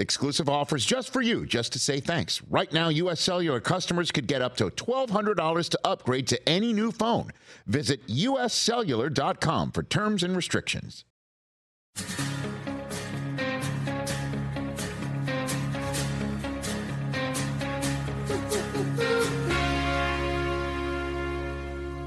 Exclusive offers just for you, just to say thanks. Right now, U.S. Cellular customers could get up to $1,200 to upgrade to any new phone. Visit uscellular.com for terms and restrictions.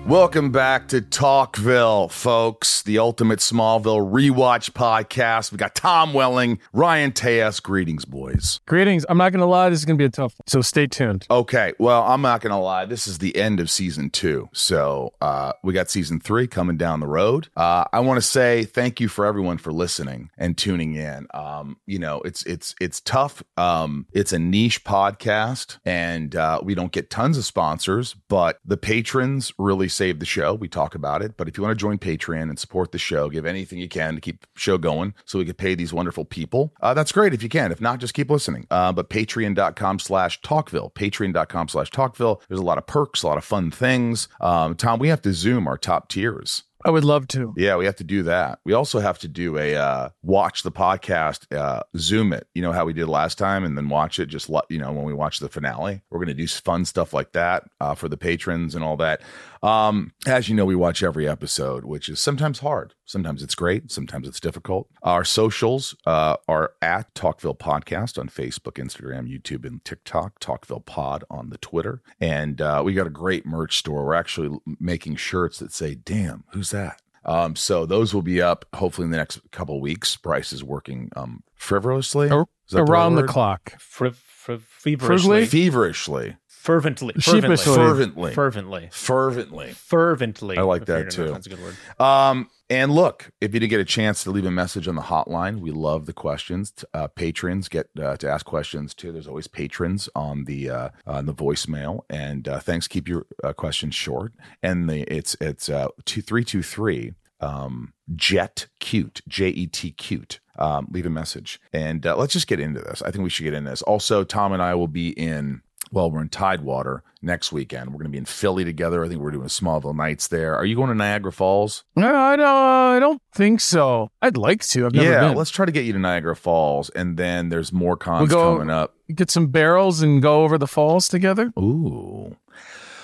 Welcome back to Talkville, folks, the ultimate Smallville rewatch podcast. We got Tom Welling, Ryan Tejas. Greetings, boys. Greetings. I'm not going to lie, this is going to be a tough one. So stay tuned. Okay, well, I'm not going to lie. This is the end of season two. So uh, we got season three coming down the road. Uh, I want to say thank you for everyone for listening and tuning in. Um, you know, it's it's it's tough. Um, it's a niche podcast, and uh, we don't get tons of sponsors, but the patrons really save the show. We talk about it. But if you want to join Patreon and support the show, give anything you can to keep the show going so we can pay these wonderful people. Uh, that's great if you can. If not, just keep listening. Uh, but patreon.com slash talkville, patreon.com slash talkville. There's a lot of perks, a lot of fun things. Um, Tom, we have to zoom our top tiers. I would love to. Yeah, we have to do that. We also have to do a uh, watch the podcast, uh, zoom it. You know how we did last time, and then watch it. Just you know when we watch the finale. We're going to do fun stuff like that uh, for the patrons and all that. Um, as you know, we watch every episode, which is sometimes hard. Sometimes it's great. Sometimes it's difficult. Our socials uh, are at Talkville Podcast on Facebook, Instagram, YouTube, and TikTok. Talkville Pod on the Twitter, and uh, we got a great merch store. We're actually making shirts that say "Damn, who's that?" Um, so those will be up hopefully in the next couple of weeks. Bryce is working um, frivolously Ar- Is that the Around right the clock. Fr- fr- feverishly, feverishly, fervently, fervently, fervently, fervently, fervently. fervently. I like that too. That's a good word. Um, and look, if you didn't get a chance to leave a message on the hotline, we love the questions. Uh, patrons get uh, to ask questions too. There's always patrons on the uh, on the voicemail. And uh, thanks. Keep your uh, questions short. And the it's it's uh, two three two three. Um, Jet cute, J E T cute. Um, leave a message, and uh, let's just get into this. I think we should get into this. Also, Tom and I will be in well, we're in Tidewater next weekend. We're going to be in Philly together. I think we're doing Smallville Nights there. Are you going to Niagara Falls? No, I don't. I don't think so. I'd like to. I've never yeah, been. let's try to get you to Niagara Falls, and then there's more cons We'll go- coming up. get some barrels and go over the falls together. Ooh.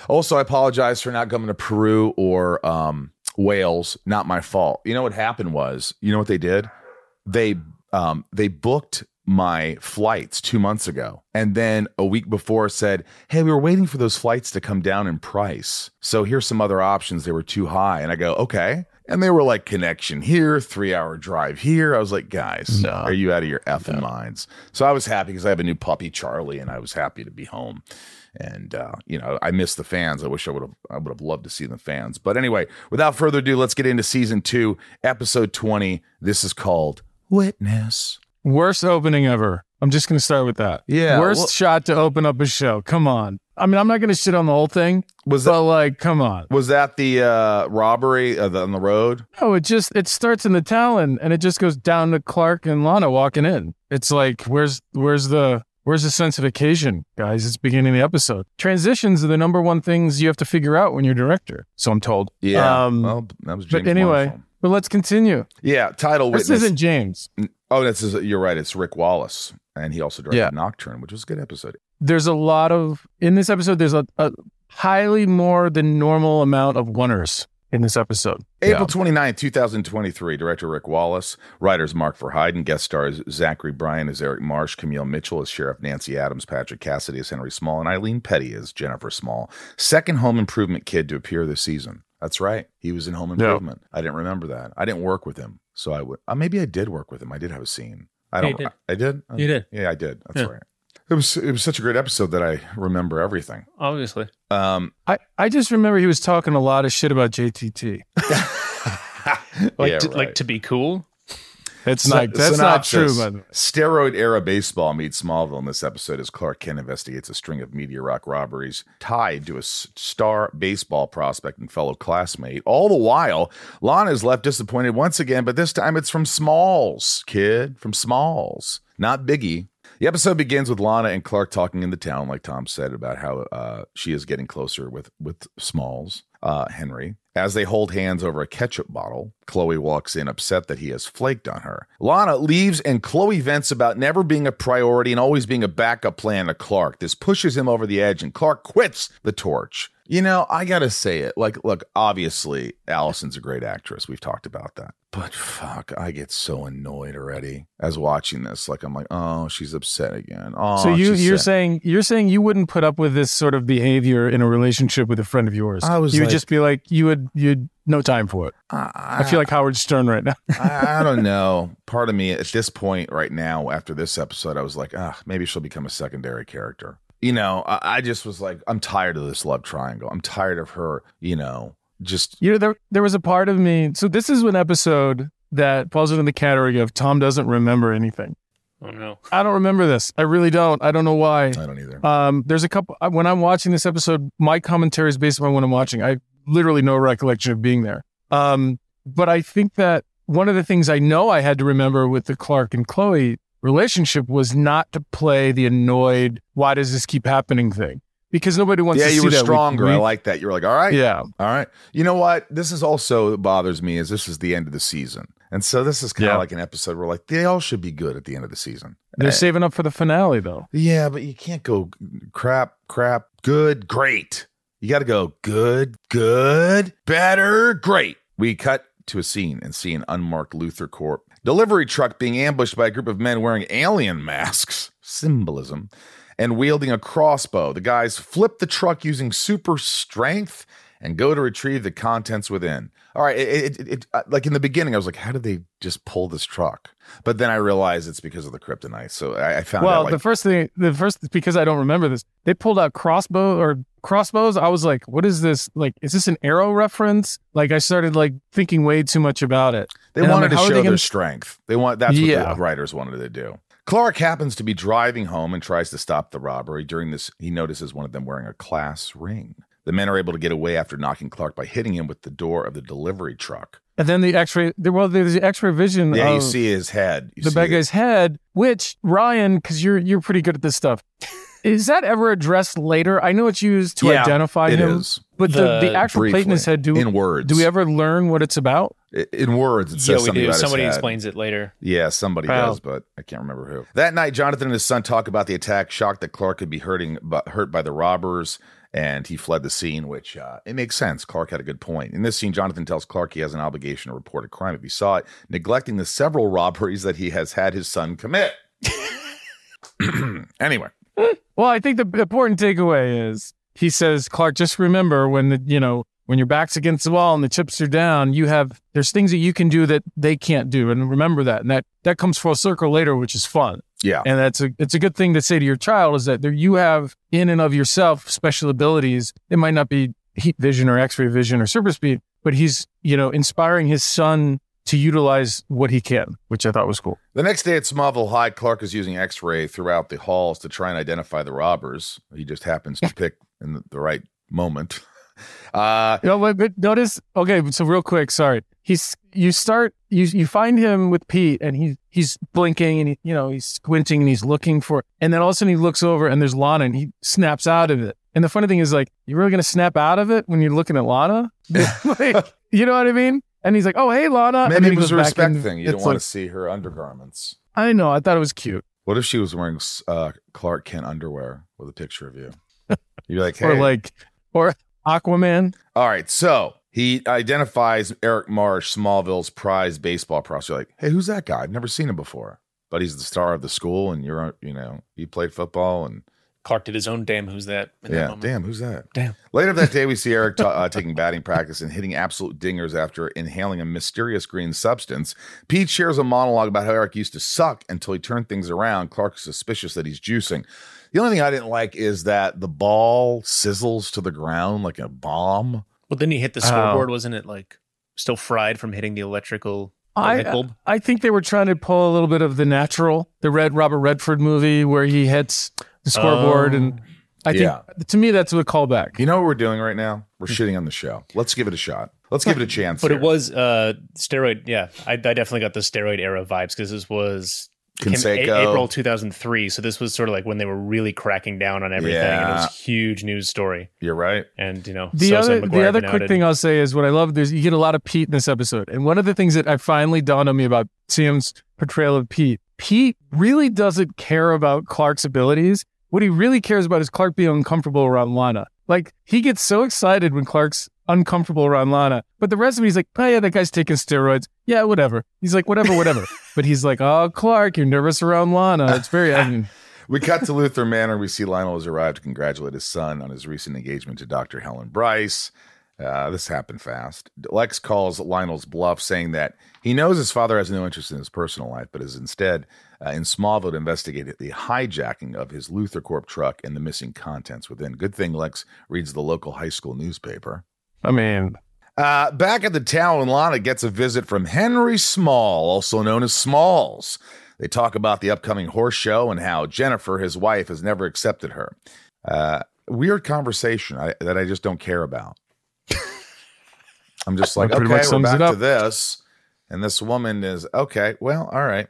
Also, I apologize for not coming to Peru or um, Wales. Not my fault. You know what happened was, you know what they did? They um, they booked my flights two months ago, and then a week before said, "Hey, we were waiting for those flights to come down in price. So here's some other options. They were too high." And I go, "Okay." And they were like connection here, three hour drive here. I was like, guys, No. are you out of your effing minds? So I was happy because I have a new puppy, Charlie, and I was happy to be home. And uh, you know, I miss the fans. I wish I would have I would have loved to see the fans. But anyway, without further ado, let's get into season two, episode 20. This is called Witness. Worst opening ever. I'm just going to start with that. Yeah, Worst well- shot to open up a show. Come on. I mean, I'm not going to shit on the whole thing, Was that but like, come on. was that the uh, robbery uh, the, on the road? No, it just it starts in the Talon and it just goes down to Clark and Lana walking in. It's like, where's where's the where's the sense of occasion, guys? It's beginning of the episode. Transitions are the number one things you have to figure out when you're director. So I'm told. Yeah. Um, well, that was James but anyway, film. But let's continue. Yeah. Title This Witness. isn't James. oh, that's you're right. It's Rick Wallace, and he also directed Yeah. Nocturne, which was a good episode. There's a lot of in this episode. There's a, a highly more than normal amount of oneers in this episode. April 29th, 2023. Director Rick Wallace. Writers Mark Verheiden. Guest stars Zachary Bryan as Eric Marsh. Camille Mitchell as Sheriff Nancy Adams. Patrick Cassidy as Henry Small. And Eileen Pedde as Jennifer Small. Second home improvement kid to appear this season. That's right. He was in Home Yeah. Improvement. I didn't remember that. I didn't work with him. So I would. Uh, maybe I did work with him. I did have a scene. I don't. you did. I, I did. You did. Yeah, I did. That's Yeah. right. It was. It was such a great episode that I remember everything. Obviously. Um, I, I just remember he was talking a lot of shit about JTT. Like, yeah, to, right. like to be cool. It's not. That's not true. Synopsis. The way. Steroid era baseball meets Smallville in this episode as Clark Kent investigates a string of Meteor Rock robberies tied to a star baseball prospect and fellow classmate. All the while, Lana is left disappointed once again, but this time it's from Smalls, kid, from Smalls, not Biggie. The episode begins with Lana and Clark talking in the Talon, like Tom said, about how uh, she is getting closer with with Smalls, uh, Henry. As they hold hands over a ketchup bottle, Chloe walks in upset that he has flaked on her. Lana leaves, and Chloe vents about never being a priority and always being a backup plan to Clark. This pushes him over the edge, and Clark quits the torch. You know, I gotta say it. Like, look, obviously, Allison's a great actress. We've talked about that. But fuck, I get so annoyed already as watching this. Like, I'm like, oh, she's upset again. Oh, So you you're sad. saying you're saying you wouldn't put up with this sort of behavior in a relationship with a friend of yours. I was you would like- just be like you would you'd no time for it. I, I feel like Howard Stern right now. I, I don't know. Part of me at this point right now, after this episode, I was like, ah, maybe she'll become a secondary character. You know, I, I just was like, I'm tired of this love triangle. I'm tired of her, you know, just You know, there there was a part of me. So this is an episode that falls into the category of Tom doesn't remember anything. Oh no. I don't remember this. I really don't. I don't know why. I don't either. Um, there's a couple when I'm watching this episode, my commentary is based on what I'm watching. I literally no recollection of being there. Um, but I think that one of the things I know I had to remember with the Clark and Chloe relationship was not to play the annoyed, why does this keep happening thing? Because nobody wants yeah, to you see were that. We- stronger. we- I like that. You were like, all right, yeah. all right. You know what? This is also bothers me is this is the end of the season. And so this is kind of Yeah. like an episode where like they all should be good at the end of the season. They're Uh, saving up for the finale though. Yeah, but you can't go crap, crap, good, great. You got to go good, good, better, great. We cut to a scene and see an unmarked Luthor Corp delivery truck being ambushed by a group of men wearing alien masks, symbolism, and wielding a crossbow. The guys flip the truck using super strength and go to retrieve the contents within. All right, it, it, it, uh, like in the beginning, I was like, how did they just pull this truck? But then I realized it's because of the kryptonite. So I, I found Well, out like, the first thing, the first because I don't remember this, they pulled out crossbow or crossbows. I was like, "What is this? Like, is this an arrow reference?" Like, I started like thinking way too much about it. They And wanted like, to show their gonna- strength. They want that's what Yeah. the writers wanted to do. Clark happens to be driving home and tries to stop the robbery. During this, he notices one of them wearing a class ring. The men are able to get away after knocking Clark by hitting him with the door of the delivery truck. And then the X-ray. There, well, there's the X-ray vision. Yeah, you see his head. You the see bad guy's head. Which Ryan, because you're you're pretty good at this stuff. Is that ever addressed later? I know it's used to Yeah, identify It him, is but the, the The- actual plate in briefly, his head. Do in words. do we ever learn what it's about? In words, it says Yeah, we something do. about his Somebody head. explains it later. Yeah, somebody Wow. does, but I can't remember who. That night, Jonathan and his son talk about the attack, shocked that Clark could be hurting, but hurt by the robbers, and he fled the scene. Which uh, it makes sense. Clark had a good point. In this scene, Jonathan tells Clark he has an obligation to report a crime if he saw it, neglecting the several robberies that he has had his son commit. anyway, Well, I think the important takeaway is he says, Clark, just remember when the you know when your back's against the wall and the chips are down, you have there's things that you can do that they can't do, and remember that, and that that comes full circle later, which is fun, yeah, and that's a it's a good thing to say to your child is that there you have in and of yourself special abilities. It might not be heat vision or X-ray vision or super speed, but he's you know inspiring his son to utilize what he can, which I thought was cool. The next day at Smallville High, Clark is using X ray throughout the halls to try and identify the robbers. He just happens to pick in the, the right moment. Uh, You know, but, but notice. Okay, so real quick, sorry. He's you start you you find him with Pete, and he he's blinking, and he you know he's squinting, and he's looking for, and then all of a sudden he looks over, and there's Lana, and he snaps out of it. And the funny thing is, like, you're really gonna snap out of it when you're looking at Lana, like, you know what I mean? And he's like, "Oh, hey, Lana." and maybe it was a respect thing. You don't want like- to see her undergarments. I know. I thought it was cute, What if she was wearing uh, Clark Kent underwear with a picture of you? You'd be like, hey. or like, or Aquaman. All right. So he identifies Eric Marsh, Smallville's prize baseball prospect. You're like, hey, who's that guy? I've never seen him before. But he's the star of the school, and you're, you know, he played football, and Clark did his own damn. Who's that? in that yeah, moment. damn, who's that? Damn. Later that day, we see Eric ta- uh, taking batting practice and hitting absolute dingers after inhaling a mysterious green substance. Pete shares a monologue about how Eric used to suck until he turned things around. Clark is suspicious that he's juicing. The only thing I didn't like is that the ball sizzles to the ground like a bomb. Well, then he hit the Oh. scoreboard, wasn't it? Like still fried from hitting the electrical I. I think they were trying to pull a little bit of the natural, the red Robert Redford movie where he hits the scoreboard, and I think Yeah. to me that's a callback. You know what we're doing right now? We're shitting on the show. Let's give it a shot. Let's give it a chance. But here. it was uh steroid. Yeah, I, I definitely got the steroid era vibes because this was came- A- April 2003. So this was sort of like when they were really cracking down on everything, and it was a huge news story. You're right. And you know, The Sosa other, and the other quick thing I'll say is what I love. There's you get a lot of Pete in this episode, and one of the things that I finally dawned on me about Sam's portrayal of Pete, Pete really doesn't care about Clark's abilities. What he really cares about is Clark being uncomfortable around Lana. Like he gets so excited when Clark's uncomfortable around Lana, but the rest of he's like, oh yeah, that guy's taking steroids. Yeah, whatever. He's like, whatever, whatever. but he's like, oh Clark, you're nervous around Lana. It's very. I mean, We cut to Luthor Manor. We see Lionel has arrived to congratulate his son on his recent engagement to Dr. Helen Bryce. Uh, this happened fast. Lex calls Lionel's bluff, saying that he knows his father has no interest in his personal life, but is instead uh, in Smallville to investigate the hijacking of his Luthor Corp truck and the missing contents within. Good thing Lex reads the local high school newspaper. I mean, Uh, back at the Talon, Lana gets a visit from Henry Small, also known as Smalls. They talk about the upcoming horse show and how Jennifer, his wife, has never accepted her. Uh, weird conversation I, that I just don't care about. I'm just like, okay, we're back to this, and this woman is okay. Well, all right.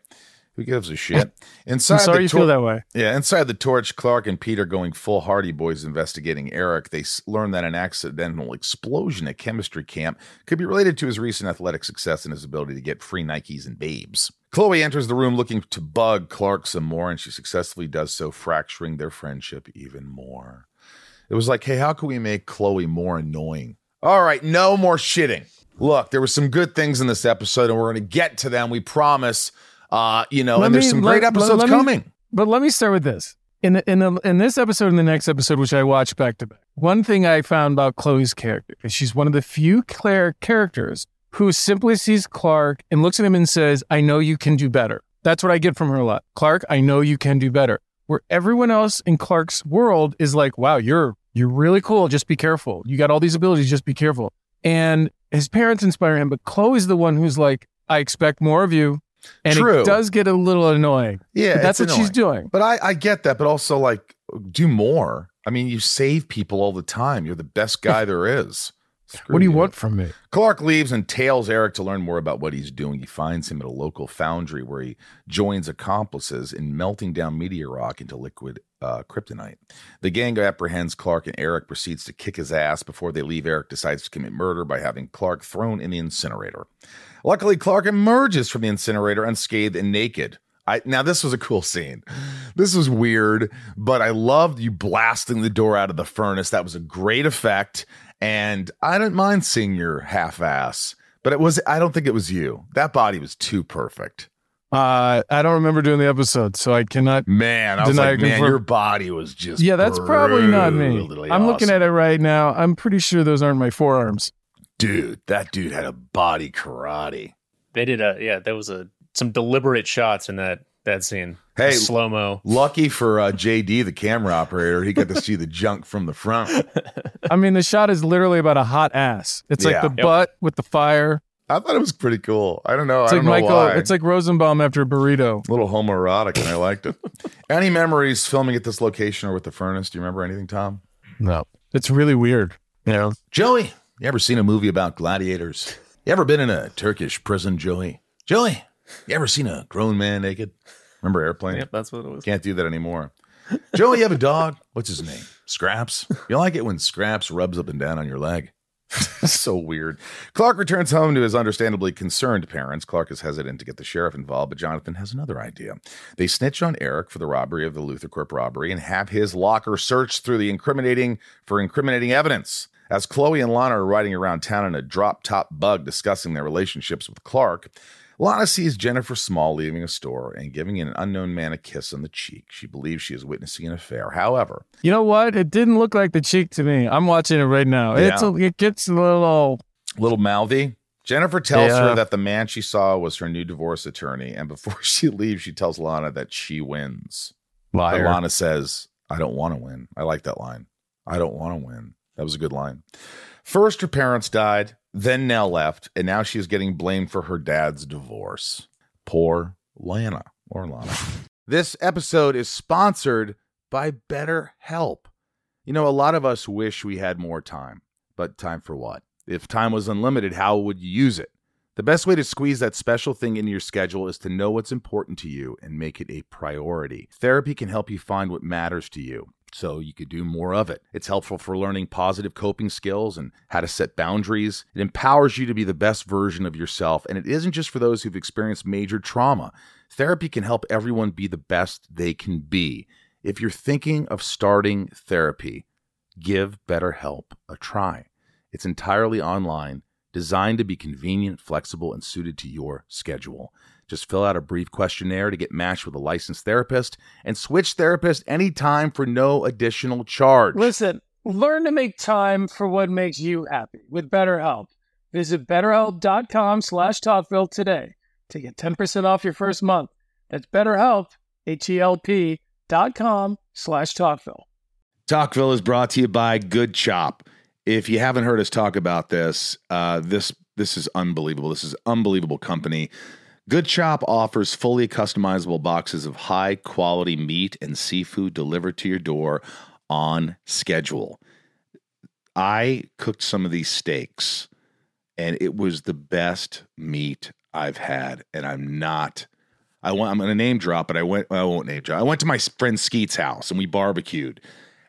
Who gives a shit? Inside I'm sorry the you tor- feel that way. yeah, inside the torch, Clark and Pete are going full Hardy Boys investigating Eric. They learn that an accidental explosion at chemistry camp could be related to his recent athletic success and his ability to get free Nikes and babes. Chloe enters the room looking to bug Clark some more, and she successfully does so, fracturing their friendship even more. It was like, hey, how can we make Chloe more annoying? All right, no more shitting. Look, there were some good things in this episode, and we're going to get to them. We promise. Uh, you know, Let and there's me- some let- great episodes let me- coming. But let me start with this. In the, in the, in this episode and the next episode, which I watched back to back, one thing I found about Chloe's character is she's one of the few Claire characters who simply sees Clark and looks at him and says, "I know you can do better." That's what I get from her a lot. Clark, I know you can do better. Where everyone else in Clark's world is like, "Wow, you're you're really cool. Just be careful. You got all these abilities. Just be careful." And his parents inspire him, but Chloe's the one who's like, "I expect more of you." And True. it does get a little annoying. Yeah, But that's what she's doing. But I, I get that, but also like do more. I mean, you save people all the time. You're the best guy there is. Screw What do you want from me? Clark leaves and tails Eric to learn more about what he's doing. He finds him at a local foundry where he joins accomplices in melting down meteor rock into liquid uh, kryptonite. The gang apprehends Clark and Eric proceeds to kick his ass. Before they leave, Eric decides to commit murder by having Clark thrown in the incinerator. Luckily, Clark emerges from the incinerator unscathed and naked. I, now this was a cool scene. This was weird, but I loved you blasting the door out of the furnace. That was a great effect, and I didn't mind seeing your half ass. But it was I don't think it was you. That body was too perfect. Uh, I don't remember doing the episode, so I cannot. Man, I was like, man, your body was just. Yeah, that's probably not me. I'm looking at it right now. I'm pretty sure those aren't my forearms. dude. That dude had a body karate. They did a yeah. There was a some deliberate shots in that that scene. Hey, slow mo. Lucky for uh, JD, the camera operator, he got to see the junk from the front. I mean, the shot is literally about a hot ass. It's Yeah. like the Yep. butt with the fire. I thought it was pretty cool. I don't know. It's I like don't know Michael. why. It's like Rosenbaum after a burrito. a little homoerotic, and I liked it. Any memories filming at this location or with the furnace? Do you remember anything, Tom? No, it's really weird. You know, Joey, you ever seen a movie about gladiators? You ever been in a Turkish prison, Joey? Joey, you ever seen a grown man naked? Remember Airplane? Yep, that's what it was. Can't do that anymore. Joey, you have a dog? What's his name? Scraps. You like it when Scraps rubs up and down on your leg? so weird. Clark returns home to his understandably concerned parents. Clark is hesitant to get the sheriff involved, but Jonathan has another idea. They snitch on Eric for the robbery of the Luthor Corp robbery and have his locker searched through the incriminating for incriminating evidence. As Chloe and Lana are riding around town in a drop top bug discussing their relationships with Clark, Lana sees Jennifer Small leaving a store and giving an unknown man a kiss on the cheek. She believes she is witnessing an affair. However, you know what? It didn't look like the cheek to me. I'm watching it right now. It's a, it gets a little. little mouthy. Jennifer tells Yeah. her that the man she saw was her new divorce attorney, and before she leaves, she tells Lana that she wins. But Lana says, "I don't want to win." I like that line. I don't want to win. That was a good line. First, her parents died. Then Nell left, and now she's getting blamed for her dad's divorce. Poor Lana or Lana. This episode is sponsored by BetterHelp. You know, a lot of us wish we had more time, but time for what? If time was unlimited, how would you use it? The best way to squeeze that special thing into your schedule is to know what's important to you and make it a priority. Therapy can help you find what matters to you so you could do more of it. It's helpful for learning positive coping skills and how to set boundaries. It empowers you to be the best version of yourself, and it isn't just for those who've experienced major trauma. Therapy can help everyone be the best they can be. If you're thinking of starting therapy, give BetterHelp a try. It's entirely online, designed to be convenient, flexible, and suited to your schedule. Just fill out a brief questionnaire to get matched with a licensed therapist and switch therapist anytime for no additional charge. Listen, learn to make time for what makes you happy with BetterHelp. Visit betterhelp.com slash talkville today to get 10% off your first month. That's betterhelp, H-E-L-P dot com slash talkville. Talkville is brought to you by Good Chop. If you haven't heard us talk about this, uh, this this is unbelievable. This is unbelievable company. Good Chop offers fully customizable boxes of high quality meat and seafood delivered to your door on schedule. I cooked some of these steaks and it was the best meat I've had. And I'm not, I want, I'm going to name drop, but I went, I won't name drop. I went to my friend Skeet's house and we barbecued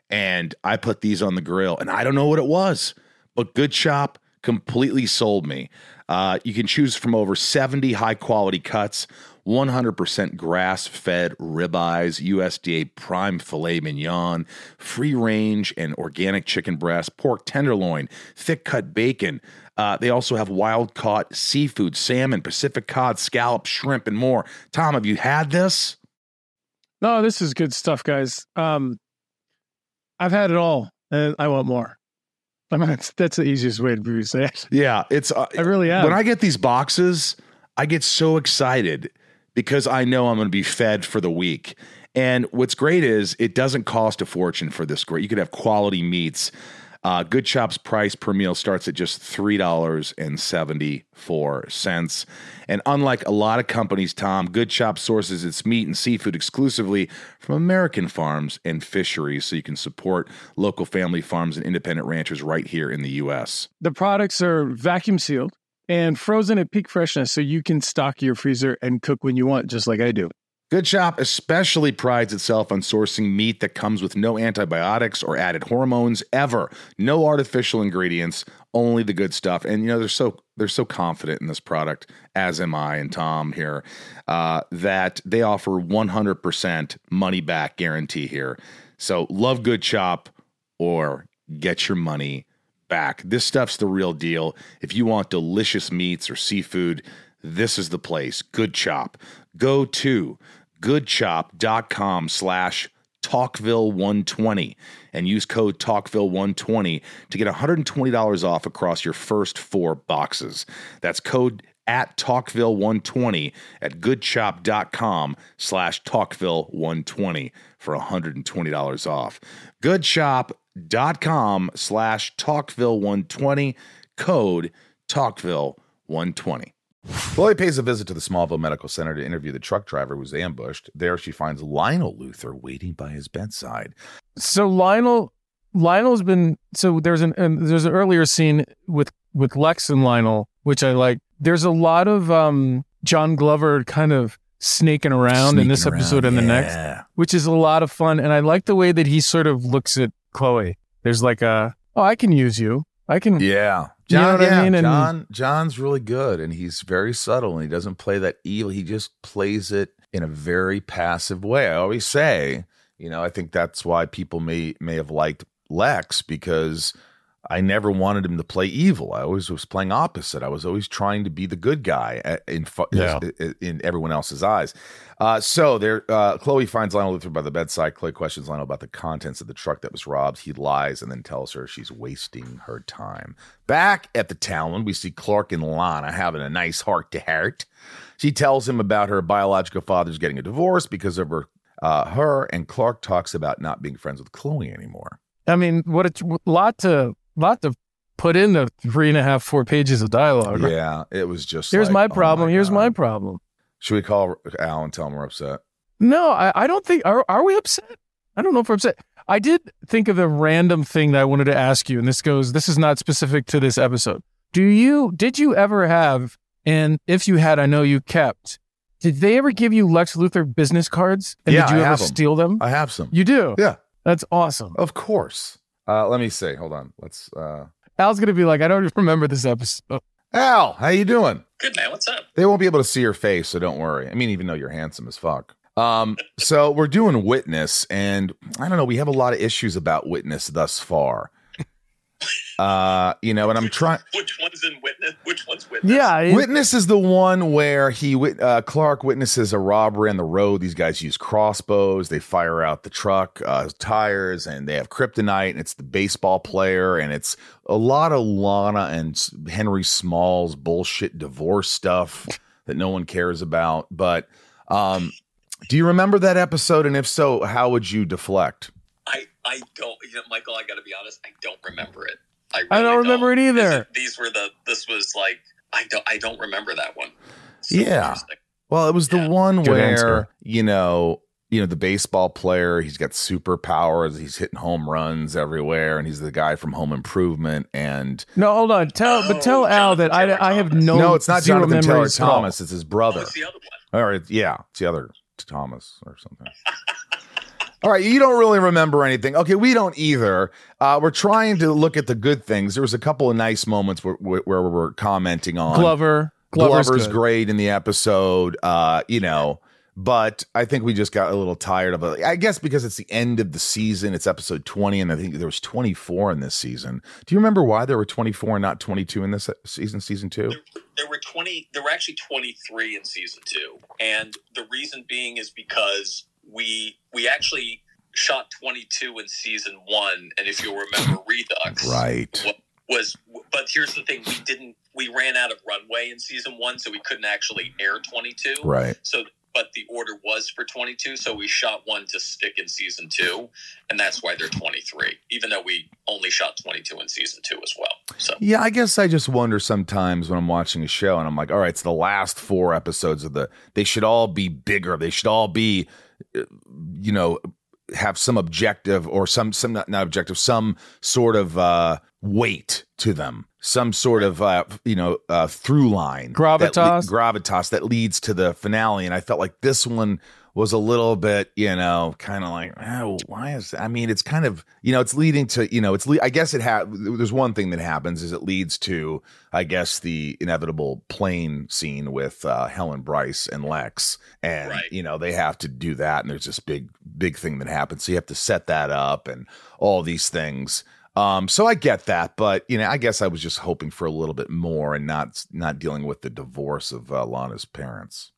and I put these on the grill and I don't know what it was, but Good Chop completely sold me. Uh, you can choose from over 70 high quality cuts, 100% grass fed ribeyes, USDA prime filet mignon, free range and organic chicken breast, pork tenderloin, thick cut bacon. Uh, they also have wild caught seafood, salmon, Pacific cod, scallop, shrimp, and more. Tom, have you had this? No, this is good stuff, guys. Um, I've had it all, and I want more. I mean, that's, that's the easiest way to say it. Yeah, it's. Uh, I really am. When I get these boxes, I get so excited because I know I'm going to be fed for the week. And what's great is it doesn't cost a fortune for this great. You could have quality meats. Uh, Good Chop's price per meal starts at just $3.74. And unlike a lot of companies, Tom, Good Chop sources its meat and seafood exclusively from American farms and fisheries so you can support local family farms and independent ranchers right here in the U.S. The products are vacuum sealed and frozen at peak freshness so you can stock your freezer and cook when you want, just like I do. Good Chop especially prides itself on sourcing meat that comes with no antibiotics or added hormones ever. No artificial ingredients, only the good stuff. And you know they're so they're so confident in this product, as am I and Tom here, uh, that they offer 100% money back guarantee here. So love Good Chop or get your money back. This stuff's the real deal. If you want delicious meats or seafood, this is the place. Good Chop. Go to goodchop.com slash talkville120 and use code talkville120 to get $120 off across your first four boxes. That's code at talkville120 at goodchop.com slash talkville120 for $120 off. goodchop.com slash talkville120 code talkville120 Chloe pays a visit to the Smallville Medical Center to interview the truck driver who was ambushed. There, she finds Lionel Luthor waiting by his bedside. So Lionel, Lionel's been so there's an, an there's an earlier scene with with Lex and Lionel, which I like. There's a lot of um John Glover kind of snaking around Sneaking in this episode around, and the next, which is a lot of fun. And I like the way that he sort of looks at Chloe. There's like a oh, I can use you. I can. Yeah. You know John, what I mean? And- John, John's really good and he's very subtle and he doesn't play that evil. He just plays it in a very passive way. I always say, you know, I think that's why people may may have liked Lex because I never wanted him to play evil. I always was playing opposite. I was always trying to be the good guy in Yeah. in everyone else's eyes. Uh, so there, uh, Chloe finds Lionel Luthor by the bedside. Chloe questions Lionel about the contents of the truck that was robbed. He lies and then tells her she's wasting her time. Back at the Talon, we see Clark and Lana having a nice heart to heart. She tells him about her biological father's getting a divorce because of her. Uh, her and Clark talks about not being friends with Chloe anymore. I mean, what a lot to lot to put in the three and a half, four pages of dialogue. Yeah, it was just. Here's like, my oh problem. Here's God. my problem. Should we call Al and tell him we're upset? No, I, I don't think. Are, are we upset? I don't know if we're upset. I did think of a random thing that I wanted to ask you, and this goes. This is not specific to this episode. Do you? Did you ever have? And if you had, I know you kept. Did they ever give you Lex Luthor business cards? And Yeah, did you I ever steal them? I have some. you do. Yeah, That's awesome. of course. Uh, let me see. Hold on. Let's. Uh... Al's gonna be like, I don't remember this episode. Al, how you doing? Good man, what's up? They won't be able to see your face, so don't worry. I mean, even though you're handsome as fuck. Um, so we're doing Witness, and I don't know. We have a lot of issues about Witness thus far. Uh, you know, and I'm trying. Which one's in witness? Which one's witness? Yeah, it- Witness is the one where he wit- uh, Clark witnesses a robbery on the road. These guys use crossbows. They fire out the truck uh, tires, and they have kryptonite. And it's the baseball player, and it's a lot of Lana and Henry Smalls bullshit divorce stuff that no one cares about. But um, do you remember that episode? And if so, how would you deflect? I, I don't, you know, Michael, I got to be honest, I don't remember it. I, I don't really remember it either. These, these were the, this was like, I don't, I don't remember that one. So Yeah. Well, it was the Yeah. one Good where answer. you know, you know, the baseball player. He's got superpowers. He's hitting home runs everywhere, and he's the guy from Home Improvement. And No, hold on. Tell, but oh, tell Oh, Al that Jonathan I, I have no. no, it's not zero Jonathan Taylor memories. Thomas. It's his Oh, brother. it's the other one. Or yeah, it's the other Thomas or something. All right, you don't really remember anything. Okay, we don't either. Uh, we're trying to look at the good things. There was a couple of nice moments where, where, where we were commenting on Glover. Glover's, Glover's great in the episode. Uh, you know, but I think we just got a little tired of it. I guess because it's the end of the season. It's episode 20, and I think there was 24 in this season. Do you remember why there were 24 and not 22 in this season, season two? There, there were 20, there were actually 23 in season two. And the reason being is because we, we actually shot 22 in season one. And if you'll remember Redux, Right. was but here's the thing we didn't we ran out of runway in season one so we couldn't actually air 22 Right. so but the order was for 22 so we shot one to stick in season two and that's why they're 23 even though we only shot 22 in season two as well so Yeah, I guess I just wonder sometimes when I'm watching a show and I'm like, all right, it's the last four episodes of the. They should all be bigger. They should all be, you know, have some objective or some some not, not objective, some sort of uh weight to them, some sort of uh you know uh through line, that le- Gravitas? gravitas that leads to the finale. And I felt like this one was a little bit, you know, kind of like, oh, why is I mean, it's kind of, you know, it's leading to, you know, it's, le- I guess it ha there's one thing that happens is it leads to, I guess, the inevitable plane scene with uh, Helen Bryce and Lex. And, Right. you know, they have to do that. And there's this big, big thing that happens. So you have to set that up and all these things. Um, so I get that, but you know, I guess I was just hoping for a little bit more and not not dealing with the divorce of uh, Lana's parents.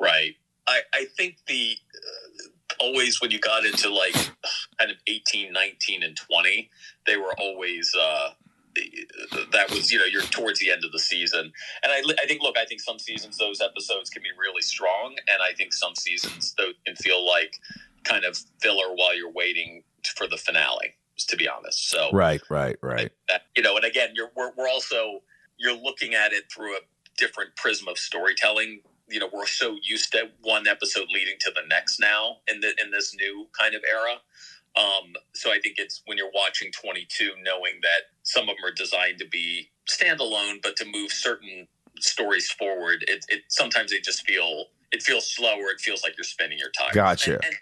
right i i think the uh, always when you got into like kind of 18 19 and 20 they were always uh that was you know you're towards the end of the season and I, I think look i think some seasons those episodes can be really strong and i think some seasons those can feel like kind of filler while you're waiting for the finale to be honest so Right, right, right. that, you know and again you're we're, we're also you're looking at it through a different prism of storytelling you know we're so used to one episode leading to the next now in the in this new kind of era. Um so i think it's when you're watching 22 knowing that some of them are designed to be standalone but to move certain stories forward it, it sometimes they just feel it feels slower it feels like you're spinning your tires Gotcha. and, and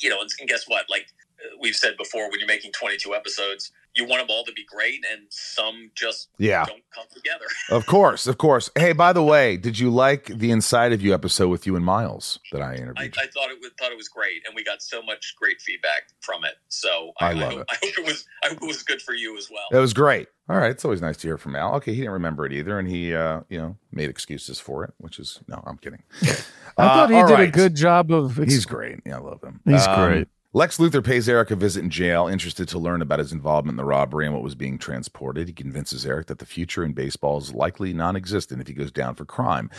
you know and, and guess what? Like uh, we've said before when you're making 22 episodes you want them all to be great and some just Yeah, don't come together of course, of course. Hey, by the way, did you like the Inside of You episode with you and Miles that I I, interviewed? I thought it was thought it was great, and we got so much great feedback from it. So I I, love hope, it. I hope it was I hope it was good for you as well. it was great. All right, it's always nice to hear from Al. Okay, he didn't remember it either, and he, uh, you know, made excuses for it, which is no, I'm kidding. I thought he Uh, all did a good job of. ex- He's great. Yeah, I love him. He's Um, great. Lex Luthor pays Eric a visit in jail, interested to learn about his involvement in the robbery and what was being transported. He convinces Eric that the future in baseball is likely non existent if he goes down for crime.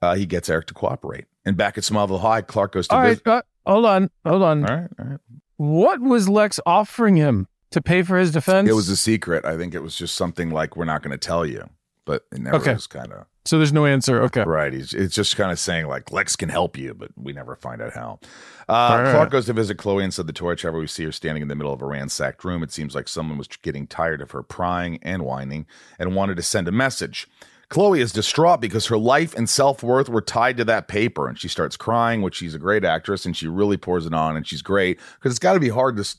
Uh, he gets Eric to cooperate. And back at Smallville High, Clark goes to All right, visit. uh, hold on, hold on. All right, all right. What was Lex offering him? to pay for his defense? It was a secret. I think it was just something like we're not going to tell you, but it never Okay. was kind of so there's no answer. Okay. right. He's it's just kind of saying like Lex can help you, but we never find out how. Uh, right. Clark goes to visit Chloe inside the torch. However, we see her standing in the middle of a ransacked room. It seems like someone was getting tired of her prying and whining and wanted to send a message. Chloe is distraught because her life and self worth were tied to that paper, and she starts crying, which she's a great actress and she really pours it on, and she's great because it's got to be hard to,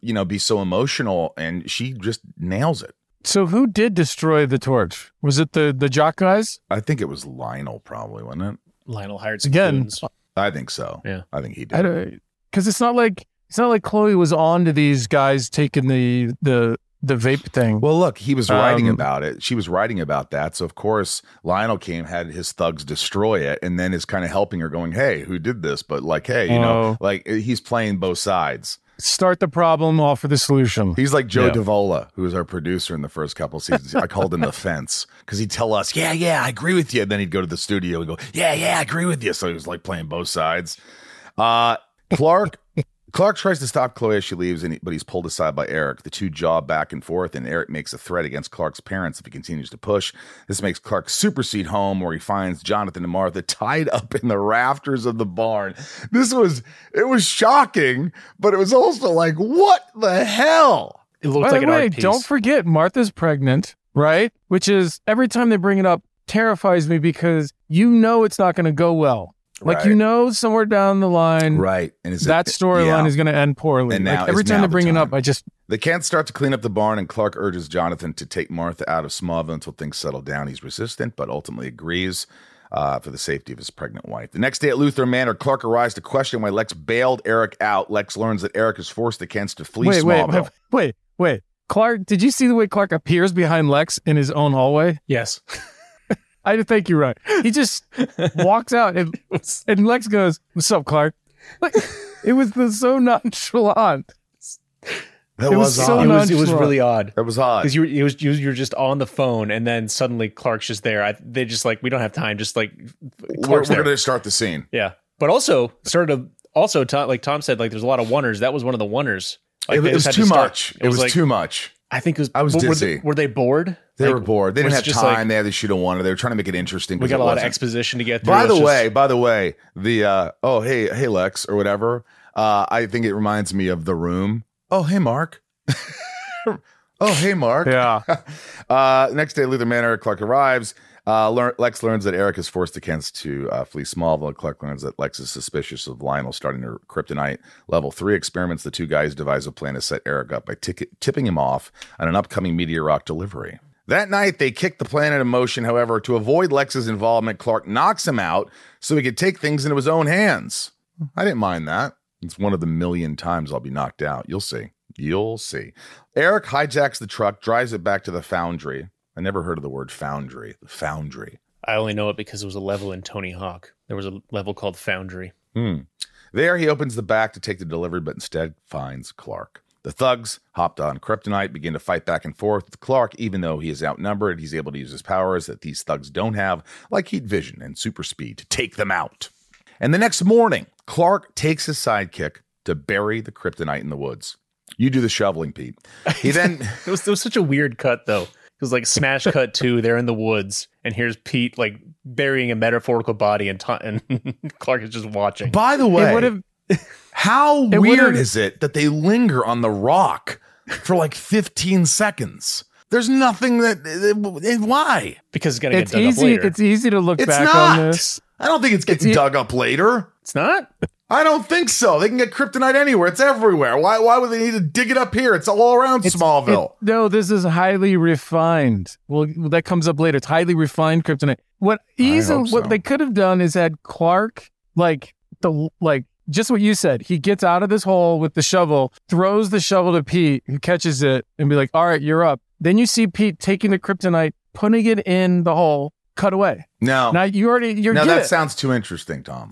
you know, be so emotional, and she just nails it. So who did destroy the torch? Was it the the jock guys? I think it was Lionel, probably, wasn't it? Lionel hired some Again, goons. I think so. Yeah. I think he did. because it's not like it's not like Chloe was on to these guys taking the the the vape thing. Well, look, he was writing Um, about it. She was writing about that. So, of course, Lionel came, had his thugs destroy it, and then is kind of helping her, going, Hey, who did this? But, like, hey, you know, Oh. like he's playing both sides. Start the problem, offer the solution. He's like Joe Yeah. Davola, who was our producer in the first couple seasons. I called him the fence because he'd tell us, Yeah, yeah, I agree with you. And then he'd go to the studio and go, Yeah, yeah, I agree with you. So he was like playing both sides. Uh, Clark. Clark tries to stop Chloe as she leaves, he, but he's pulled aside by Eric. The two jaw back and forth, and Eric makes a threat against Clark's parents if he continues to push. This makes Clark supersede home, where he finds Jonathan and Martha tied up in the rafters of the barn. This was it was shocking, but it was also like, what the hell? It looked By like the an way, art piece. don't forget Martha's pregnant, right? Which is every time they bring it up terrifies me because you know it's not going to go well. Like Right. you know somewhere down the line Right, and is that storyline yeah. is going to end poorly. And now like every time now they the bring it up. I just They can't start to clean up the barn, and Clark urges Jonathan to take Martha out of Smallville until things settle down. He's resistant, but ultimately agrees uh, for the safety of his pregnant wife. The next day at Luthor Manor, Clark arrives to question why Lex bailed Eric out. Lex learns that Eric has forced the Kents to flee wait, wait, Smallville. wait, wait, wait. Clark, did you see the way Clark appears behind Lex in his own hallway? Yes. I think you're right. He just walks out and, and Lex goes, "What's up, Clark?" Like, it was the, so nonchalant. That it was, was so odd. it was it was really odd. that was odd. Because you were, it was, you, you're just on the phone, and then suddenly Clark's just there. I, they just like, we don't have time. Just like, We're, Clark's we're going to start the scene. Yeah, but also started to also Tom, like Tom said, like there's a lot of oneers. That was one of the oneers. Like, it, it was too to much. It, was, like, too much. I think it was. I was were- were dizzy. they, were they bored? They Like, were bored. They didn't have just like, time. they had to shoot a one. They were trying to make it interesting. we got a lot of wasn't. exposition to get through. By the Let's way, by the way, the uh, oh hey hey Lex or whatever. Uh, I think it reminds me of the room. Oh hey Mark. oh hey Mark. Yeah. uh, next day, Luthor Manor. Clark arrives. Uh, Lex learns that Eric has forced the Kents to uh, flee Smallville. Clark learns that Lex is suspicious of Lionel starting her kryptonite level three experiments. The two guys devise a plan to set Eric up by tick- tipping him off on an upcoming meteor rock delivery. That night, they kick the planet in motion. However, to avoid Lex's involvement, Clark knocks him out so he could take things into his own hands. I didn't mind that. It's one of the million times I'll be knocked out. You'll see. You'll see. Eric hijacks the truck, drives it back to the foundry. I never heard of the word foundry. The foundry. I only know it because it was a level in Tony Hawk. There was a level called Foundry. Hmm. There, he opens the back to take the delivery, but instead finds Clark. The thugs, hopped on kryptonite, begin to fight back and forth with Clark. Even though he is outnumbered, he's able to use his powers that these thugs don't have, like heat vision and super speed, to take them out. And the next morning, Clark takes his sidekick to bury the kryptonite in the woods. You do the shoveling, Pete. He then It was, it was such a weird cut though. It was like smash cut two. They're in the woods, and here's Pete like burying a metaphorical body, and, Ta- and Clark is just watching. By the It way, would have how It weird is it that they linger on the rock for like 15 seconds? There's nothing that. eh, Why? because it's gonna get dug easy up later. it's easy to look It's back not. on this. I don't think it's getting It's e- dug up later. It's not. I don't think so. They can get kryptonite anywhere. It's everywhere. Why? Why would they need to dig it up here? It's all around It's- Smallville. it- no, this is highly refined. Well, that comes up later. It's highly refined kryptonite. What easy, hope what they could have done is had Clark like the like just what you said. He gets out of this hole with the shovel, throws the shovel to Pete, who catches it, and be like, "All right, you're up." Then you see Pete taking the kryptonite, putting it in the hole, cut away. no. Now you already you're now that it. sounds too interesting, Tom.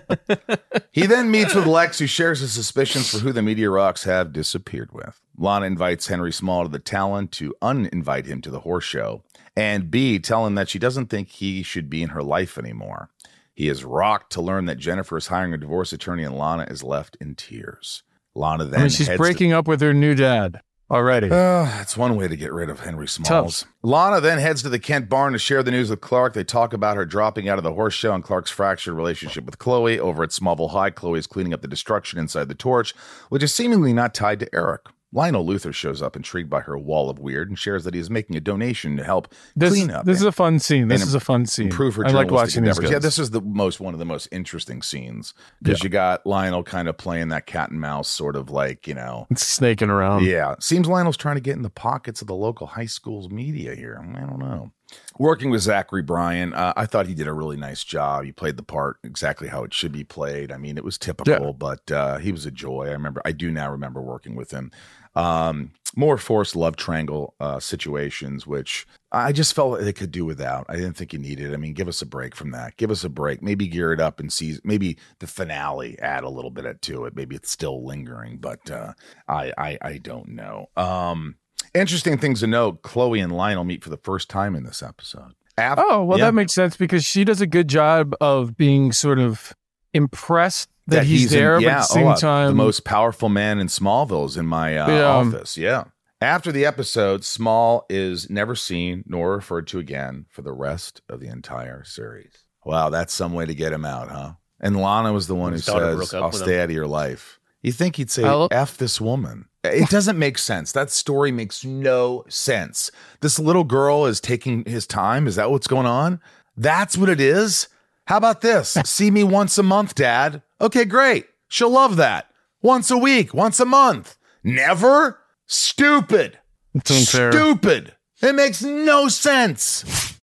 he then meets with Lex, who shares his suspicions for who the Meteor Rocks have disappeared with. Lana invites Henry Small to the Talon to uninvite him to the horse show, and B tell him that she doesn't think he should be in her life anymore. He is rocked to learn that Jennifer is hiring a divorce attorney, and Lana is left in tears. Lana then I mean, she's breaking up with her new dad already. Uh, that's one way to get rid of Henry Smalls. Lana then heads to the Kent barn to share the news with Clark. They talk about her dropping out of the horse show and Clark's fractured relationship with Chloe. Over at Smallville High, Chloe is cleaning up the destruction inside the torch, which is seemingly not tied to Eric. Lionel Luthor shows up, intrigued by her wall of weird, and shares that he is making a donation to help this, clean up. This is a fun scene. This is a fun scene. improve her I like watching these endeavors. guys. Yeah, this is the most one of the most interesting scenes because you got Lionel kind of playing that cat and mouse sort of like you know It's snaking around. yeah, seems Lionel's trying to get in the pockets of the local high school's media here. I don't know. Working with Zachary Bryan, uh, I thought he did a really nice job. He played the part exactly how it should be played. I mean, it was typical, Yeah. but uh, he was a joy. I remember, I do now remember working with him. Um, more forced love triangle uh, situations, which I just felt they could do without. I didn't think you needed. I mean, give us a break from that. Give us a break. Maybe gear it up and see. Maybe the finale add a little bit to it. Maybe it's still lingering, but uh, I, I I don't know. Um, interesting things to note: Chloe and Lionel meet for the first time in this episode. Af- Oh, well, Yeah. that makes sense because she does a good job of being sort of impressed that, he's, in- there, yeah, but at the oh, same uh, time, the most powerful man in Smallville is in my uh, Yeah. office. Yeah. After the episode, Small is never seen nor referred to again for the rest of the entire series. Wow, that's some way to get him out, huh? And Lana was the one who His daughter says, "I'll stay him. out of your life." You think he'd say, I'll- "F this woman"? It doesn't make sense. That story makes no sense. This little girl is taking his time. Is that what's going on? That's what it is. How about this? See me once a month, Dad. Okay, great. She'll love that. Once a week, once a month. Never? Stupid. it's unfair. Stupid. It makes no sense.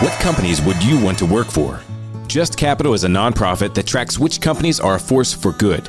What companies would you want to work for? Just Capital is a nonprofit that tracks which companies are a force for good.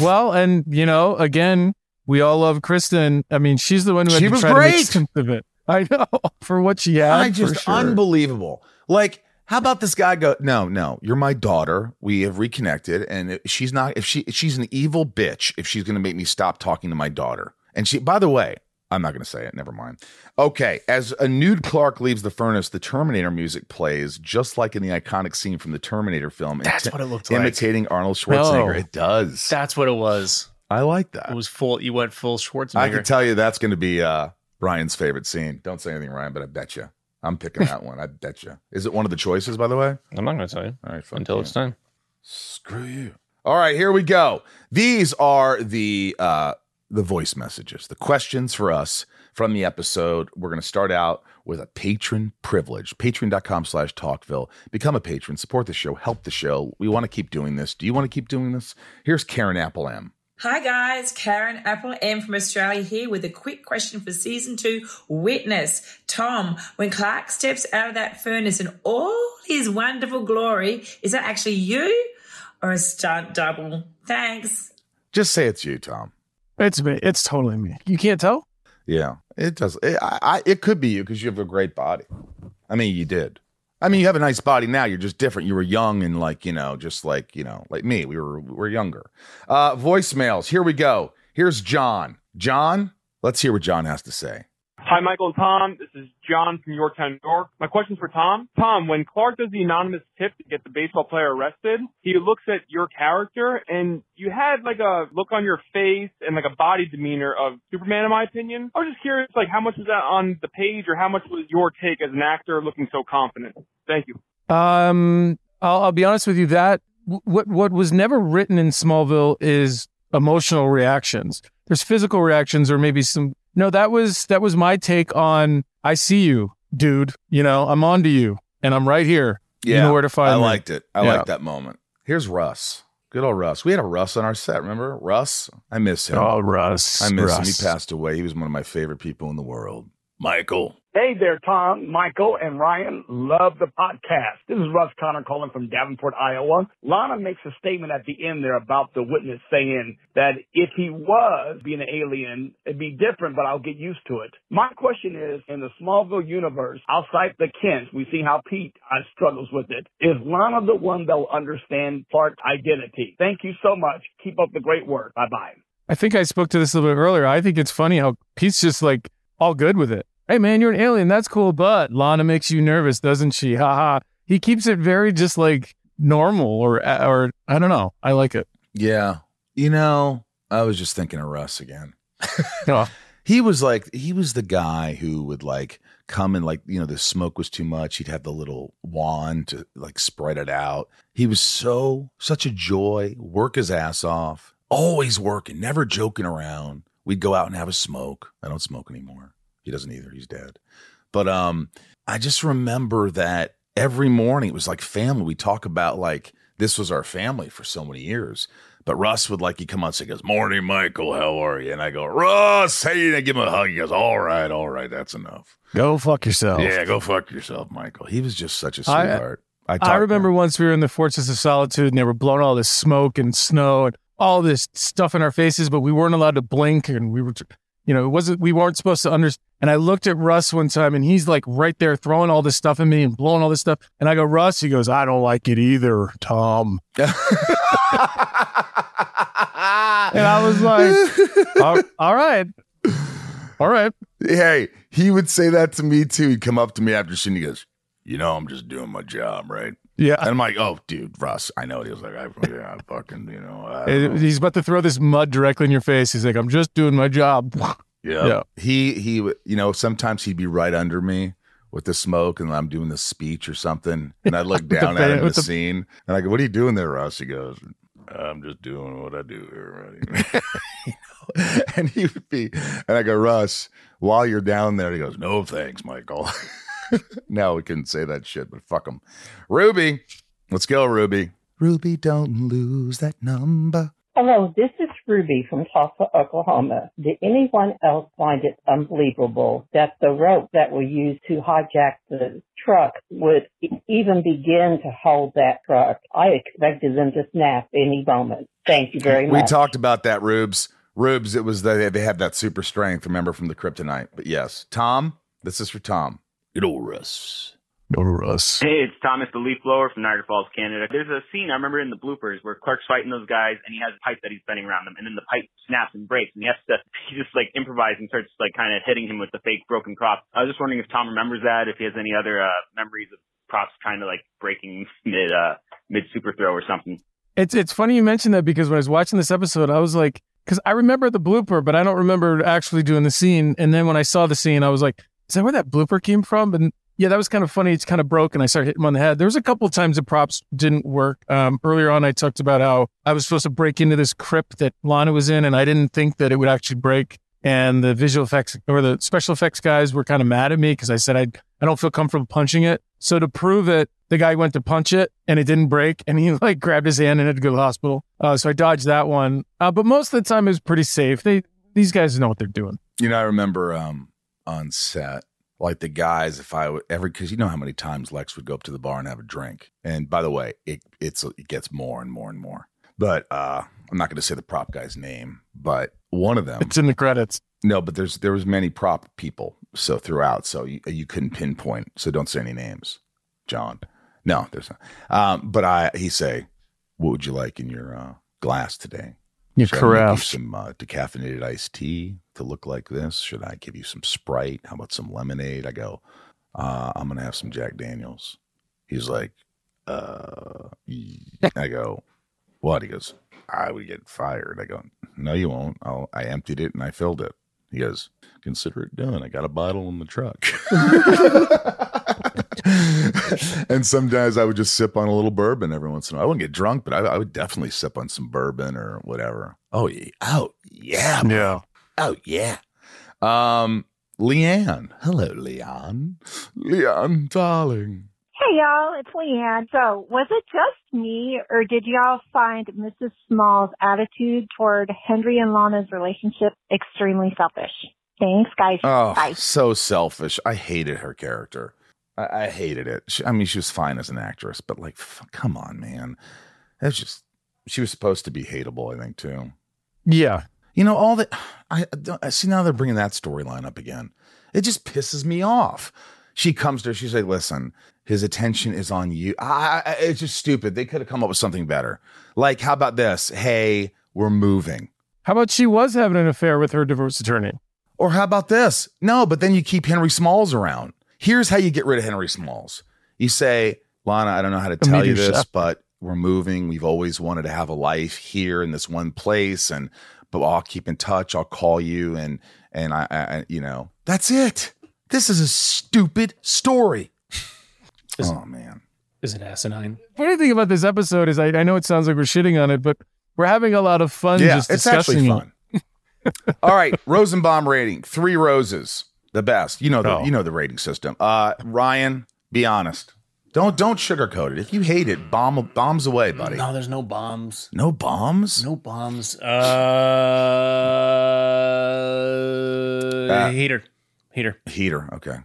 Well, and you know, again, we all love Kristin. I mean, she's the one who had She to was try to make great. sense of it. I know for what she had. I just sure. unbelievable. Like, how about this guy go? No, no, you're my daughter. We have reconnected, and she's not. If she, she's an evil bitch. If she's going to make me stop talking to my daughter, and she. By the way, I'm not going to say it. Never mind. Okay, as a nude Clark leaves the furnace, the Terminator music plays, just like in the iconic scene from the Terminator film. That's imi- what it looked like. Imitating Arnold Schwarzenegger. No. It does. That's what it was. I like that. It was full. You went full Schwarzenegger. I can tell you that's going to be uh, Ryan's favorite scene. Don't say anything, Ryan, but I bet you. I'm picking that one. I bet you. Is it one of the choices, by the way? I'm not going to tell you All right, until you. it's time. Screw you. All right, here we go. These are the uh the voice messages, the questions for us from the episode. We're going to start out with a patron privilege. Patreon.com slash Talkville. Become a patron, support the show, help the show. We want to keep doing this. Do you want to keep doing this? Here's Karen Apple M. Hi guys, Karen Apple M from Australia here with a quick question for season two Witness. Tom, when Clark steps out of that furnace in all his wonderful glory, is that actually you or a stunt double? Thanks. Just say it's you, Tom. It's me. It's totally me. You can't tell? Yeah, it does. It, I, I, it could be you because you have a great body. I mean, you did. I mean, you have a nice body now. You're just different. You were young and like you know, just like you know, like me. We were we were younger. Uh, voicemails. Here we go. Here's John. John, let's hear what John has to say. Hi, Michael and Tom. This is John from Yorktown, New York. My question's for Tom. Tom, when Clark does the anonymous tip to get the baseball player arrested, he looks at your character and you had like a look on your face and like a body demeanor of Superman, in my opinion. I was just curious, like, how much was that on the page or how much was your take as an actor looking so confident? Thank you. Um, I'll, I'll be honest with you. That what what was never written in Smallville is emotional reactions. There's physical reactions or maybe some. No, that was that was my take on. I see you, dude. You know, I'm on to you, and I'm right here. Yeah, you know where to find me. I me. liked it. I Yeah. liked that moment. Here's Russ. Good old Russ. We had a Russ on our set. Remember Russ? I miss him. Oh, Russ. I miss him. He passed away. He was one of my favorite people in the world. Michael. Hey there, Tom, Michael, and Ryan. Love the podcast. This is Russ Connor calling from Davenport, Iowa. Lana makes a statement at the end there about the witness saying that if he was being an alien, it'd be different, but I'll get used to it. My question is, in the Smallville universe, outside the Kents, we see how Pete uh, struggles with it. Is Lana the one that will understand Clark's identity? Thank you so much. Keep up the great work. Bye bye. I think I spoke to this a little bit earlier. I think it's funny how Pete's just like all good with it. Hey man, you're an alien. That's cool, but Lana makes you nervous, doesn't she? Ha ha. He keeps it very just like normal or uh, or I don't know. I like it. Yeah. You know, I was just thinking of Russ again. Oh. He was like, he was the guy who would like come and like, you know, the smoke was too much. He'd have the little wand to like spread it out. He was so, such a joy, work his ass off, always working, never joking around. We'd go out and have a smoke. I don't smoke anymore. He doesn't either. He's dead. But um, I just remember that every morning it was like family. We talk about like this was our family for so many years. But Russ would like he come on and say, goes, Morning, Michael, how are you? And I go, Russ, hey, and I give him a hug. He goes, All right, all right, that's enough. Go fuck yourself. Yeah, go fuck yourself, Michael. He was just such a sweetheart. I, I to remember once we were in the Fortress of Solitude and they were blowing all this smoke and snow and all this stuff in our faces, but we weren't allowed to blink and we were, you know, it wasn't, we weren't supposed to understand. And I looked at Russ one time and he's like right there throwing all this stuff at me and blowing all this stuff. And I go, Russ, he goes, I don't like it either, Tom. And I was like, all, all right. All right. hey, he would say that to me too. He'd come up to me after shooting. He goes, "You know, I'm just doing my job, right?" Yeah. And I'm like, "Oh, dude, Russ, I know." He was like, "I, yeah, I fucking, you know, know." He's about to throw this mud directly in your face. He's like, I'm just doing my job. yeah. yeah. He he, you know, sometimes he'd be right under me with the smoke, and I'm doing the speech or something, and I look down at him in the, the- scene, and I go, "What are you doing there, Russ?" He goes. I'm just doing what I do here, right? You know? And he would be, and I go, Russ, while you're down there, he goes, No thanks, Michael. no, we couldn't say that shit, but fuck them. Ruby, let's go, Ruby. Ruby, don't lose that number. Hello, this is Ruby from Tulsa, Oklahoma. Did anyone else find it unbelievable that the rope that was used to hijack the truck would e- even begin to hold that truck? I expected them to snap any moment. Thank you very much. We talked about that, Rubes. Rubes, it was the, they had that super strength, remember, from the kryptonite. But yes, Tom, this is for Tom. Good old Russ. Go to Russ. Hey, it's Thomas the leaf blower from Niagara Falls, Canada. There's a scene I remember in the bloopers where Clark's fighting those guys and he has a pipe that he's bending around them and then the pipe snaps and breaks and he has to, he just like improvises and starts like kind of hitting him with the fake broken prop. I was just wondering if Tom remembers that, if he has any other, uh, memories of props kind of like breaking mid, uh, mid super throw or something. It's it's funny you mentioned that because when I was watching this episode, I was like, because I remember the blooper, but I don't remember actually doing the scene. And then when I saw the scene, I was like, is that where that blooper came from? And yeah, that was kind of funny. It's kind of broke, and I started hitting him on the head. There was a couple times the props didn't work. Um, earlier on, I talked about how I was supposed to break into this crypt that Lana was in, and I didn't think that it would actually break. and the visual effects or the special effects guys were kind of mad at me because I said I I don't feel comfortable punching it. So to prove it, the guy went to punch it and it didn't break, and he like grabbed his hand and had to go to the hospital. Uh, so I dodged that one. Uh, but most of the time it was pretty safe. They these guys know what they're doing. You know, I remember um, on set, like the guys, if I would ever, because you know how many times Lex would go up to the bar and have a drink. And by the way, it it's it gets more and more and more. But uh, I'm not going to say the prop guy's name, but one of them. It's in the credits. No, but there's there was many prop people so throughout, so you, you couldn't pinpoint. So don't say any names, John. No, there's not. Um, but I he say, what would you like in your uh, glass today? Your Should I you carafe. some uh, decaffeinated iced tea to look like this? Should I give you some Sprite? How about some lemonade? I go, uh, I'm gonna have some Jack Daniels. He's like, uh, I go, what? He goes, I would get fired. I go, no, you won't. I'll, I emptied it and I filled it. He goes, consider it done. I got a bottle in the truck. and sometimes I would just sip on a little bourbon every once in a while. I wouldn't get drunk, but I, I would definitely sip on some bourbon or whatever. Oh oh yeah, Yeah. Oh yeah. Um, Leanne, hello, Leanne, Leanne, darling. Hey y'all, it's Leanne. So, was it just me, or did y'all find Mrs. Small's attitude toward Henry and Lana's relationship extremely selfish? Thanks, guys. Oh, Bye. so selfish. I hated her character. I, I hated it. She, I mean, she was fine as an actress, but like, f- come on, man. That's just. She was supposed to be hateable, I think, too. Yeah. You know, all that. I, I see now they're bringing that storyline up again. It just pisses me off. She comes to her. She's like, "Listen, his attention is on you." I, I, it's just stupid. They could have come up with something better. Like, how about this? Hey, we're moving. How about she was having an affair with her divorce attorney? Or how about this? No, but then you keep Henry Smalls around. Here's how you get rid of Henry Smalls. You say, Lana, I don't know how to tell you this, but we're moving. We've always wanted to have a life here in this one place, and but I'll keep in touch. I'll call you, and and I, I you know, that's it. This is a stupid story. oh man, Is it asinine? Funny thing about this episode is I, I know it sounds like we're shitting on it, but we're having a lot of fun yeah, just it's discussing actually it. fun. All right, Rosenbaum rating three roses, the best. You know the Oh. you know the rating system. Uh, Ryan, be honest. Don't don't sugarcoat it. If you hate it, bomb bombs away, buddy. No, there's no bombs. No bombs. No bombs. Uh, Uh, heater. Heater. Heater. Okay.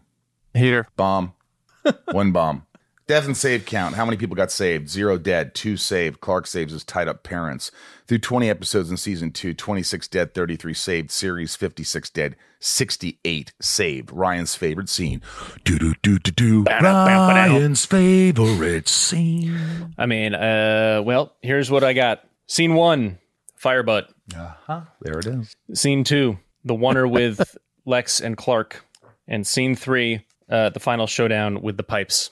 Heater. Bomb. One bomb. Death and save count. How many people got saved? Zero dead, two saved. Clark saves his tied up parents. Through 20 episodes in season two, 26 dead, 33 saved. Series 56 dead, 68 saved. Ryan's favorite scene. Do do do do do. Ryan's favorite scene. I mean, uh, well, here's what I got. Scene one, fire butt. Uh-huh. There it is. Scene two, the oneer with Lex and Clark. And scene three, uh, the final showdown with the pipes.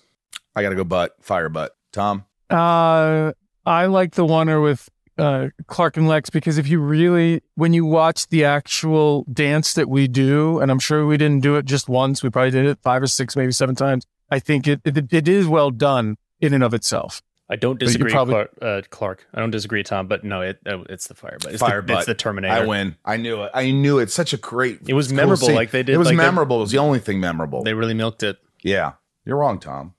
I got to go butt. Fire butt. Tom. Uh, I like the oneer with uh, Clark and Lex because if you really, when you watch the actual dance that we do, and I'm sure we didn't do it just once, we probably did it five or six, maybe seven times. I think it it, it is well done in and of itself. I don't disagree, probably- Clark, uh, Clark. I don't disagree, Tom. But no, it uh, it's the fire but It's Fire the, butt. It's the Terminator. I win. I knew it. I knew it. Such a great. It was cool memorable, scene. like they did- It was like they- memorable. It was the only thing memorable. They really milked it. Yeah, you're wrong, Tom.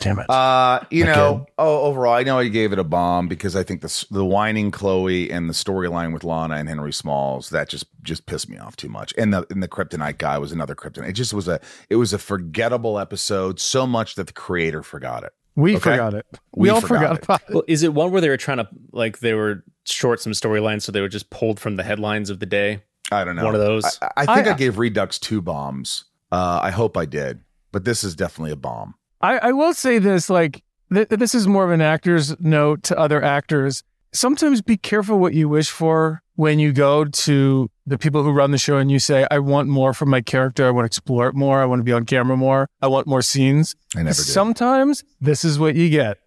Damn it. Uh, you Again. know, oh, overall, I know I gave it a bomb because I think the the whining Chloe and the storyline with Lana and Henry Smalls that just just pissed me off too much. And the and the Kryptonite guy was another Kryptonite. It just was a it was a forgettable episode so much that the creator forgot it. We Okay? forgot it. We, We all forgot forgot, it. it. Well, is it one where they were trying to like they were short some storylines, so they were just pulled from the headlines of the day? I don't know. One of those. I, I think I, I- gave Redux two bombs. Uh, I hope I did, but this is definitely a bomb. I, I will say this like th- this is more of an actor's note to other actors. Sometimes be careful what you wish for when you go to the people who run the show and you say i want more from my character. I want to explore it more. I want to be on camera more. I want more scenes. I never did. sometimes this is what you get.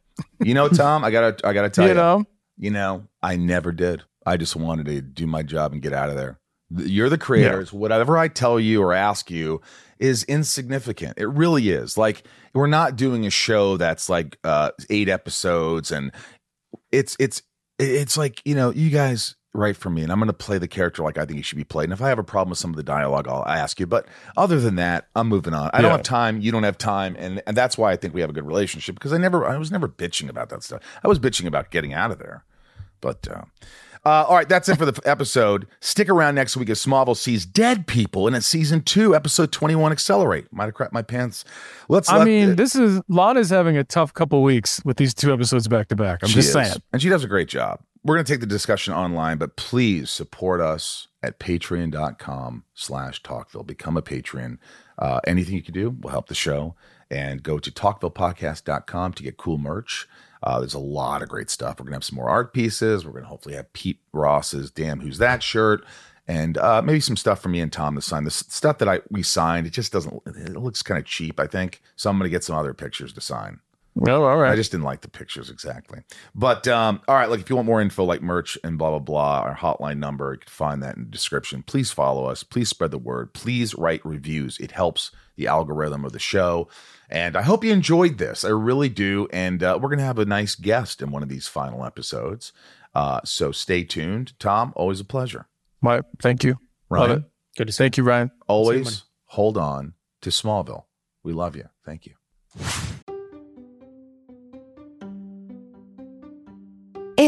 You know, Tom, I gotta I gotta tell you you, know? You know, I never did. I just wanted to do my job and get out of there. You're the creators. Whatever I tell you or ask you is insignificant. It really is. Like we're not doing a show that's like uh eight episodes and it's it's it's like, you know, you guys write for me, and I'm going to play the character like I think he should be played. And if I have a problem with some of the dialogue, I'll ask you. But other than that, I'm moving on. I don't have time. You don't have time, and and that's why I think we have a good relationship because I never, I was never bitching about that stuff. I was bitching about getting out of there. But uh, uh, all right, that's it for the episode. Stick around next week as Smallville sees dead people, and it's season two, episode 21. Accelerate. Might have crapped my pants. Let's. I mean, this is Lana's having a tough couple weeks with these two episodes back to back. I'm just is. saying. And she does a great job. We're going to take the discussion online, but please support us at patreon.com slash talkville. Become a patron. Uh, anything you can do will help the show. And go to talkvillepodcast.com to get cool merch. Uh, there's a lot of great stuff. We're going to have some more art pieces. We're going to hopefully have Pete Ross's Damn Who's That shirt. And uh, maybe some stuff for me and Tom to sign. The stuff that I we signed, it just doesn't, it looks kind of cheap, I think. So I'm going to get some other pictures to sign. Well, all right. I just didn't like the pictures exactly. But um, all right, like if you want more info like merch and blah blah blah, our hotline number, you can find that in the description. Please follow us. Please spread the word. Please write reviews. It helps the algorithm of the show. And I hope you enjoyed this. I really do. And uh, we're gonna have a nice guest in one of these final episodes. Uh, so stay tuned. Tom, always a pleasure. My, thank you. Love Ryan, it. Good to see Thank you, Ryan. always hold on to Smallville. We love you. Thank you.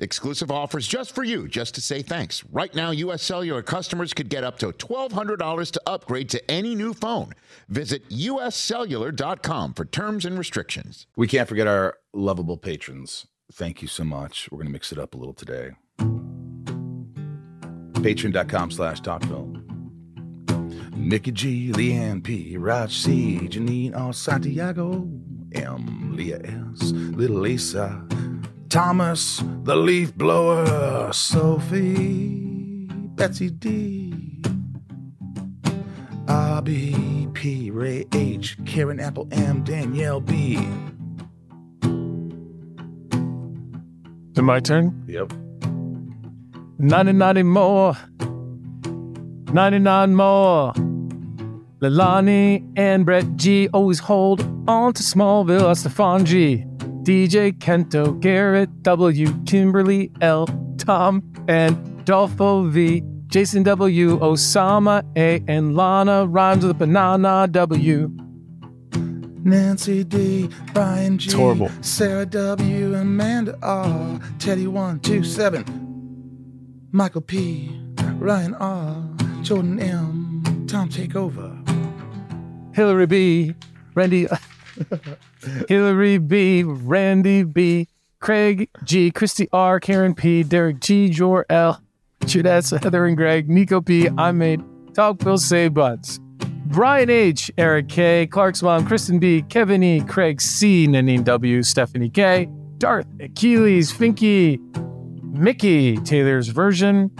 Exclusive offers just for you, just to say thanks. Right now, U.S. Cellular customers could get up to $1,200 to upgrade to any new phone. Visit uscellular.com for terms and restrictions. We can't forget our lovable patrons. Thank you so much. We're going to mix it up a little today. Patreon.com slash Talkville. Nikki G, Leanne P, Raj C, Janine R, Santiago, M, Leah S, Little Lisa, Thomas, the leaf blower, Sophie, Betsy D, RB, P, Ray H, Karen Apple M, Danielle B. Is it my turn? Yep. 90, 90 more. 99 more. Lilani and Brett G always hold on to Smallville. Stefan G. DJ Kento, Garrett W. Kimberly L. Tom and Dolfo V. Jason W. Osama A. and Lana rhymes with banana W. Nancy D, Brian G, It's horrible. Sarah W, Amanda R, Teddy one two seven, Michael P, Ryan R, Jordan M, Tom take over. Hillary B, Randy, Hillary B, Randy B, Craig G, Christy R, Karen P, Derek G, Jor L, Richard S, Heather and Greg, Nico P, I made, Talkville Say Buds, Brian H, Eric K, Clark's mom, Kristen B, Kevin E, Craig C, Nanine W, Stephanie K, Darth, Achilles, Finky, Mickey, Taylor's version,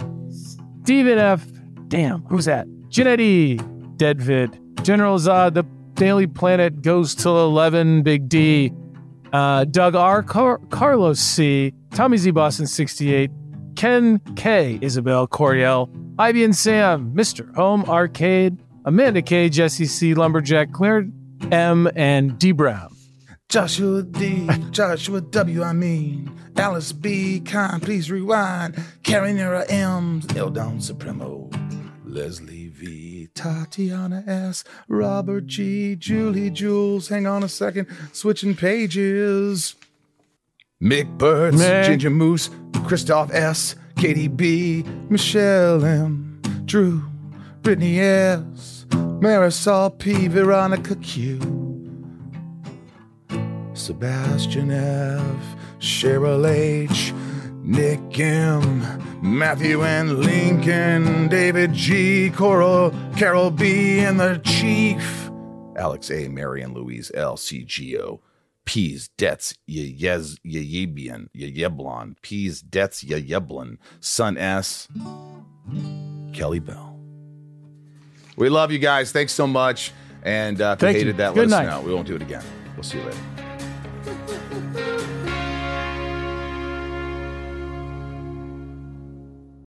Steven F, damn, who's that? Janetti, Deadvid, General Zod, the Daily Planet goes till 11, Big D, uh, Doug R, Car- Carlos C, Tommy Z Boston 68, Ken K, Isabel Coriel, Ivy and Sam, Mr. Home Arcade, Amanda K, Jesse C, Lumberjack, Claire M, and D Brown. Joshua D, Joshua W, I mean. Alice B, Con, please rewind. Carinera M, El Don Supremo. Leslie Tatiana S, Robert G, Julie Jules. Hang on a second, switching pages. Mick Birds, Mick. Ginger Moose, Christoph S, Katie B, Michelle M, Drew, Brittany S, Marisol P, Veronica Q. Sebastian F, Cheryl H, Nick M, Matthew and Lincoln, David G, Coral, Carol B, and the Chief, Alex A, Mary and Louise L, CGO, Peas, Debts, Yez, Yeyebian, Yeyeblon, Peas, Debts, Yeyeblon, Son S, Kelly Bell. We love you guys. Thanks so much. And uh, if Thank you you. hated that, Good let us night. know. We won't do it again. We'll see you later.